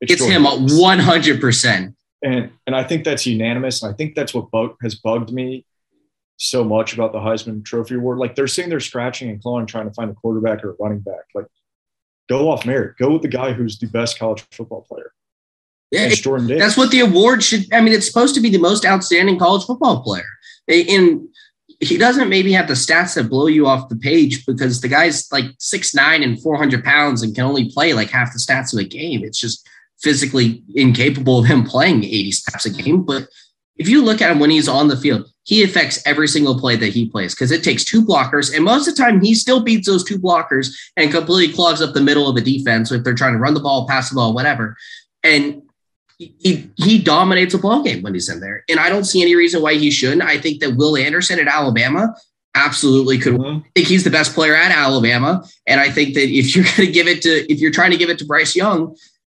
A: it's, him one hundred percent.
B: And and I think that's unanimous, and I think that's what bug, has bugged me so much about the Heisman Trophy Award. Like they're sitting there scratching and clawing, trying to find a quarterback or a running back. Like, go off merit. Go with the guy who's the best college football player.
A: Yeah, Davis. That's what the award should. I mean, it's supposed to be the most outstanding college football player. And he doesn't maybe have the stats that blow you off the page because the guy's like six nine and four hundred pounds and can only play like half the stats of a game. It's just physically incapable of him playing eighty snaps a game. But if you look at him when he's on the field, he affects every single play that he plays because it takes two blockers, and most of the time he still beats those two blockers and completely clogs up the middle of a defense if they're trying to run the ball, pass the ball, whatever. And he he dominates a ball game when he's in there, and I don't see any reason why he shouldn't. I think that Will Anderson at Alabama absolutely could. Mm-hmm. I think he's the best player at Alabama, and I think that if you're going to give it to if you're trying to give it to Bryce Young,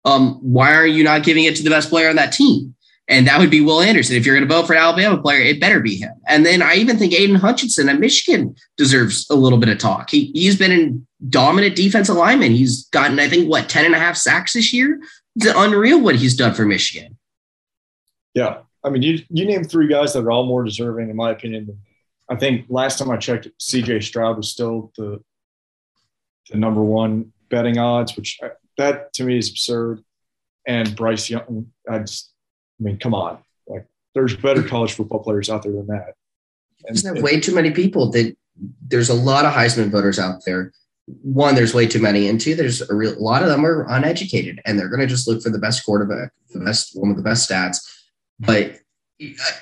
A: um, why are you not giving it to the best player on that team? And that would be Will Anderson. If you're going to vote for an Alabama player, it better be him. And then I even think Aidan Hutchinson at Michigan deserves a little bit of talk. He, he's been in dominant defensive lineman. He's gotten, I think, what, 10 and a half sacks this year? It's unreal what he's done for Michigan.
B: Yeah. I mean, you, you name three guys that are all more deserving, in my opinion. I think last time I checked, CJ Stroud was still the, the number one betting odds, which that to me is absurd. And Bryce Young, I just, I mean, come on. Like, there's better college football players out there than that.
A: And, there's way too many people that there's a lot of Heisman voters out there. One, there's way too many, and two, there's a, real, a lot of them are uneducated, and they're going to just look for the best quarterback, the best one with the best stats. But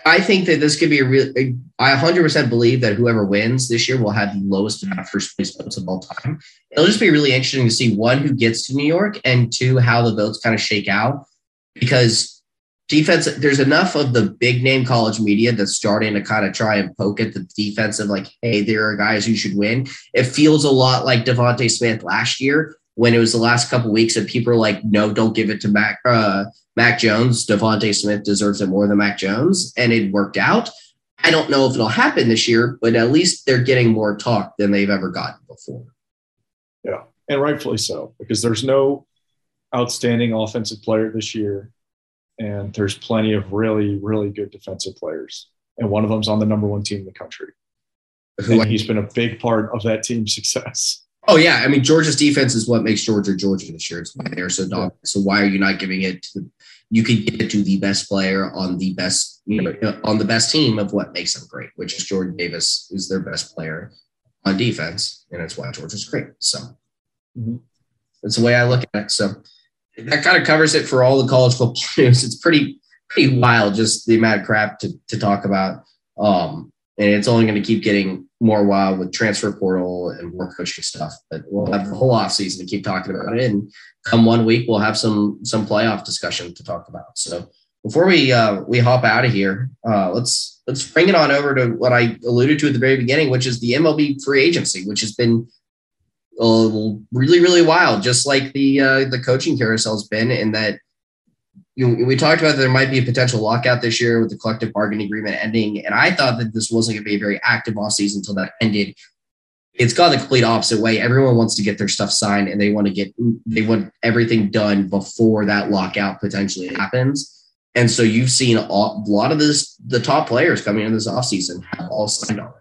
A: I think that this could be a real. I 100% believe that whoever wins this year will have the lowest amount of first place votes of all time. It'll just be really interesting to see one who gets to New York and two how the votes kind of shake out because defense. There's enough of the big name college media that's starting to kind of try and poke at the defensive, like, hey, there are guys who should win. It feels a lot like DeVonta Smith last year when it was the last couple weeks and people are like, no, don't give it to Mac. Uh, Mac Jones, DeVonta Smith deserves it more than Mac Jones, and it worked out. I don't know if it'll happen this year, but at least they're getting more talk than they've ever gotten before.
B: Yeah, and rightfully so, because there's no outstanding offensive player this year, and there's plenty of really, really good defensive players, and one of them's on the number one team in the country. And he's been a big part of that team's success.
A: Oh yeah, I mean Georgia's defense is what makes Georgia Georgia this year. It's why they're so dominant. So why are you not giving it to the, you could get it to the best player on the best you know on the best team of what makes them great, which is Jordan Davis is their best player on defense, and it's why Georgia's great. So mm-hmm. that's the way I look at it. So that kind of covers it for all the college football news. It's pretty pretty wild, just the amount of crap to to talk about. Um, and it's only going to keep getting more wild with transfer portal and more coaching stuff. But we'll have the whole off season to keep talking about it, and come one week we'll have some some playoff discussion to talk about. So before we uh, we hop out of here, uh, let's let's bring it on over to what I alluded to at the very beginning, which is the MLB free agency, which has been uh, really really wild, just like the uh, the coaching carousel's been, in that you know, we talked about there might be a potential lockout this year with the collective bargaining agreement ending, and I thought that this wasn't going to be a very active off season until that ended. It's gone the complete opposite way. Everyone wants to get their stuff signed, and they want to get they want everything done before that lockout potentially happens. And so you've seen a lot of this the top players coming in this offseason have all signed already.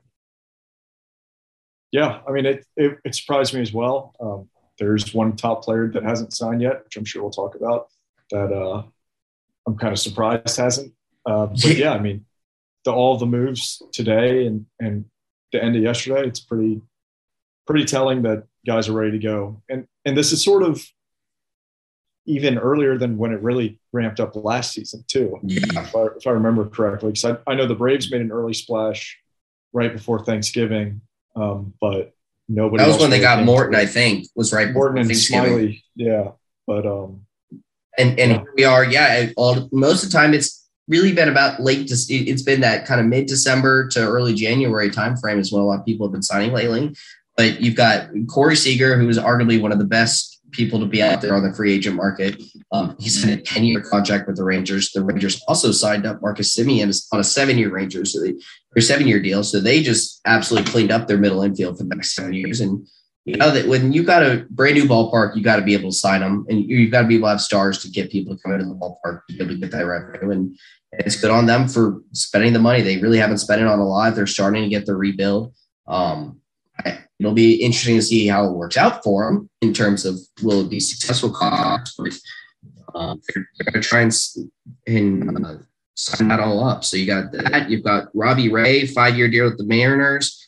B: Yeah, I mean it, it, it surprised me as well. Um, there's one top player that hasn't signed yet, which I'm sure we'll talk about. That uh, I'm kind of surprised hasn't. Uh, but yeah, I mean, the, all the moves today and and the end of yesterday, it's pretty pretty telling that guys are ready to go. And and this is sort of even earlier than when it really ramped up last season too. Yeah. If I, if I remember correctly, because I, I know the Braves made an early splash right before Thanksgiving, um, but nobody.
A: That was when they got Morton, I think, was right.
B: Morton and Smyly, yeah, but um,
A: and and yeah. we are. Yeah all most of the time it's really been about late it's been that kind of mid-december to early january timeframe is when a lot of people have been signing lately. But you've got corey seager who is arguably one of the best people to be out there on the free agent market. Um, he's in a 10-year contract with the rangers. The rangers also signed up marcus semien on a seven-year ranger so they or seven-year deal. So they just absolutely cleaned up their middle infield for the next seven years. And you know that when you got a brand new ballpark, you got to be able to sign them, and you've got to be able to have stars to get people to come into the ballpark to be able to get that revenue. And it's good on them for spending the money. They really haven't spent it on a lot. They're starting to get the rebuild. Um, it'll be interesting to see how it works out for them in terms of will it be successful. Um, they're, they're going to try and, and uh, sign that all up. So you got that. You've got Robbie Ray, five year deal with the Mariners.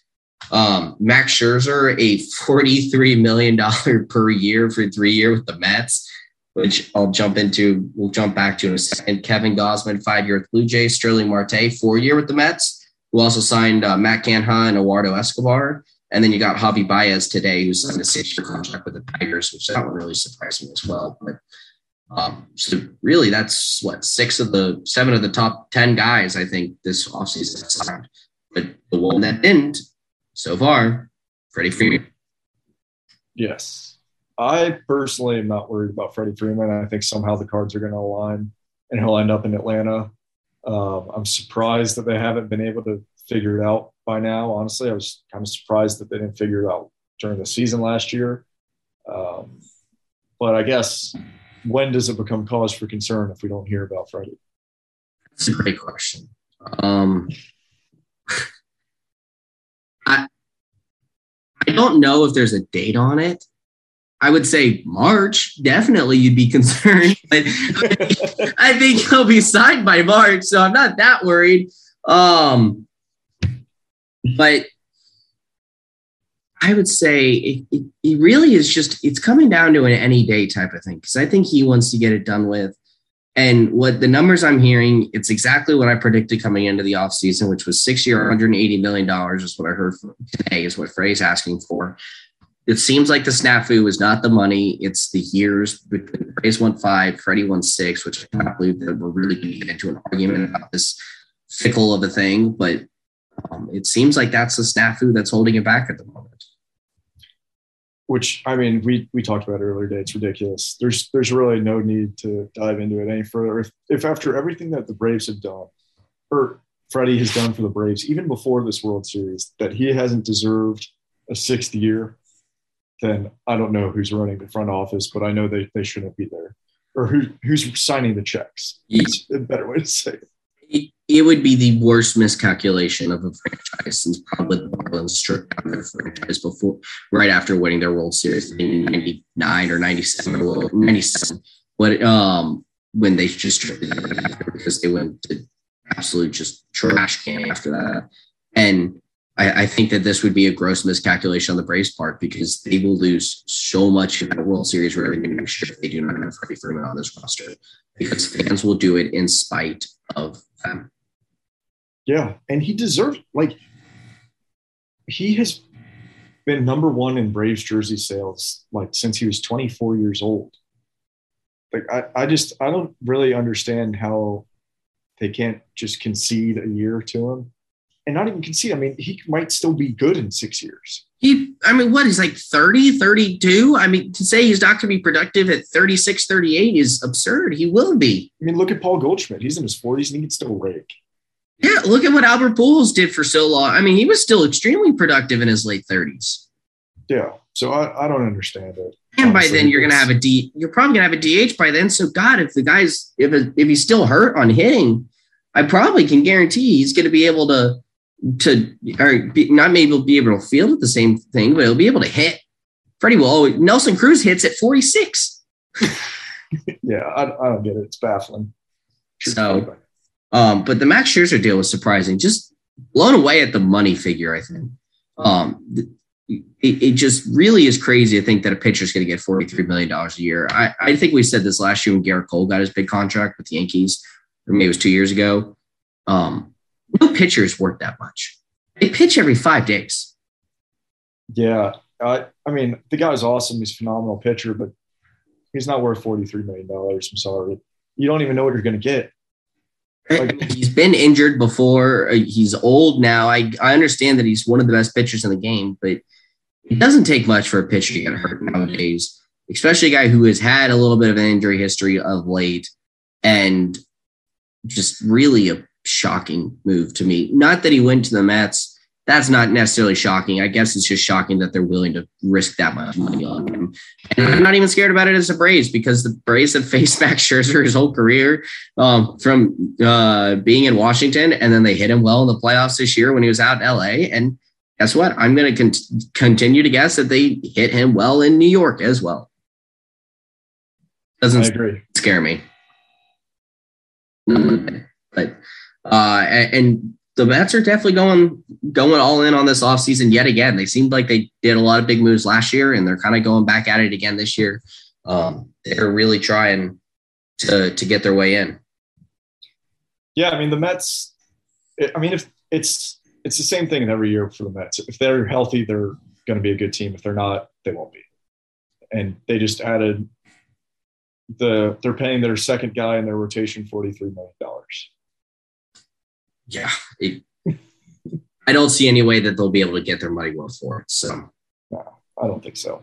A: Um, Max Scherzer, a $43 million per year for three year with the Mets, which I'll jump into. We'll jump back to in a second. Kevin Gausman, five year with Blue Jays. Starling Marte, four year with the Mets, who also signed uh, Matt Canha and Eduardo Escobar. And then you got Javy Baez today, who signed a six year contract with the Tigers, which that one really surprised me as well. But um, so really, that's what six of the seven of the top 10 guys, I think, this offseason signed. But the one that didn't so far, Freddie Freeman.
B: Yes. I personally am not worried about Freddie Freeman. I think somehow the cards are going to align and he'll end up in Atlanta. Um, I'm surprised that they haven't been able to figure it out by now. Honestly, I was kind of surprised that they didn't figure it out during the season last year. Um, but I guess when does it become cause for concern if we don't hear about Freddie?
A: That's a great question. Um, I, I don't know if there's a date on it. I would say March. Definitely, you'd be concerned, but I think he'll be signed by March, so I'm not that worried. Um, but I would say it, it, it, really is just it's coming down to an any day type of thing because I think he wants to get it done with, And what the numbers I'm hearing, it's exactly what I predicted coming into the offseason, which was six year, $180 million is what I heard today, is what Freddie's asking for. It seems like the snafu is not the money, it's the years. Braves one five, Freddie one six, which I can't believe that we're really going to get into an argument about this fickle of a thing. But um, it seems like that's the snafu that's holding it back at the moment
B: which I mean, we we talked about earlier today. It's ridiculous. There's there's really no need to dive into it any further. If if after everything that the Braves have done, or Freddie has done for the Braves, even before this World Series, that he hasn't deserved a sixth year, then I don't know who's running the front office, but I know they they shouldn't be there, or who who's signing the checks. It's a better way to say it
A: it would be the worst miscalculation of a franchise since probably the Marlins down their franchise before, right after winning their World Series in '99 or '97 or '97. But um, when they just it after because they went to absolute just trash can after that, and I, I, think that this would be a gross miscalculation on the Braves part because they will lose so much in that World Series revenue next year if they do not have Freddie Freeman on this roster because fans will do it in spite of them.
B: Yeah, and he deserves like he has been number one in Braves jersey sales like since he was 24 years old. Like I, I just I don't really understand how they can't just concede a year to him. And not even concede. I mean, he might still be good in six years.
A: He, I mean, what, he's like 30, 32? I mean, to say he's not going to be productive at 36, 38 is absurd. He will be.
B: I mean, look at Paul Goldschmidt. He's in his 40s and he can still rake.
A: Yeah, look at what Albert Pujols did for so long. I mean, he was still extremely productive in his late 30s.
B: Yeah, so I, I don't understand it.
A: And by then you're going to have a D. You're probably going to have a DH by then. So God, if the guy's if if he's still hurt on hitting, I probably can guarantee he's going to be able to to or be, not maybe will be able to field at the same thing, but he'll be able to hit. Freddie will always. Nelson Cruz hits at 46.
B: yeah, I, I don't get it. It's baffling.
A: So um, but the Max Scherzer deal was surprising. Just blown away at the money figure. I think um, it, it, just really is crazy to think that a pitcher is going to get $43 million a year. I, I think we said this last year when Gerrit Cole got his big contract with the Yankees, or maybe it was two years ago. Um, no pitchers is worth that much. They pitch every five days.
B: Yeah. I, I mean, the guy's awesome. He's a phenomenal pitcher, but he's not worth $43 million. I'm sorry. You don't even know what you're going to get.
A: Like, he's been injured before. Uh, he's old now. I, I understand that he's one of the best pitchers in the game, but it doesn't take much for a pitcher to get hurt nowadays, especially a guy who has had a little bit of an injury history of late and just really a shocking move to me. Not that he went to the Mets that's not necessarily shocking. I guess it's just shocking that they're willing to risk that much money on him. And I'm not even scared about it as a Braves because the Braves have faced Max Scherzer his whole career um, from uh, being in Washington, and then they hit him well in the playoffs this year when he was out in LA. And guess what? I'm going to con- continue to guess that they hit him well in New York as well. Doesn't scare me. But uh, and the Mets are definitely going going all in on this offseason yet again. They seemed like they did a lot of big moves last year, and they're kind of going back at it again this year. Um, they're really trying to to get their way in.
B: Yeah, I mean the Mets. I mean, if it's it's the same thing every year for the Mets. If they're healthy, they're going to be a good team. If they're not, they won't be. And they just added the they're paying their second guy in their rotation forty three million dollars
A: yeah, it, I don't see any way that they'll be able to get their money worth for it. So,
B: no, I don't think so.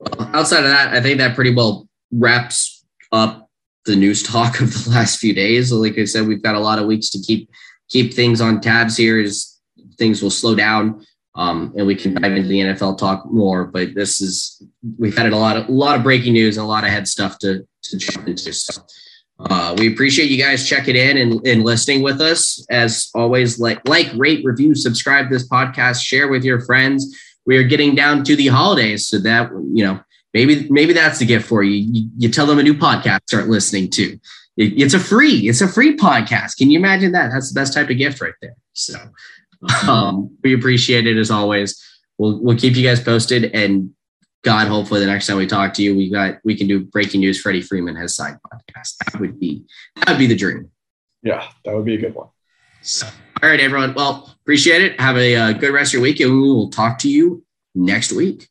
A: Well, outside of that, I think that pretty well wraps up the news talk of the last few days. Like I said, we've got a lot of weeks to keep keep things on tabs here as things will slow down. Um, and we can dive into the NFL talk more. But this is we've had a lot of a lot of breaking news and a lot of head stuff to to jump into. So uh, we appreciate you guys checking in and, and listening with us. As always, like, like, rate, review, subscribe to this podcast, share with your friends. We are getting down to the holidays, so that you know maybe maybe that's the gift for you. You, you tell them a new podcast start listening to. It, it's a free it's a free podcast. Can you imagine that? That's the best type of gift right there. So um, we appreciate it as always. We'll we'll keep you guys posted and God, hopefully the next time we talk to you, we got we can do breaking news. Freddie Freeman has side podcast. That would be that would be the dream.
B: Yeah, that would be a good one.
A: So, all right, everyone. Well, appreciate it. Have a uh, good rest of your week, and we will talk to you next week.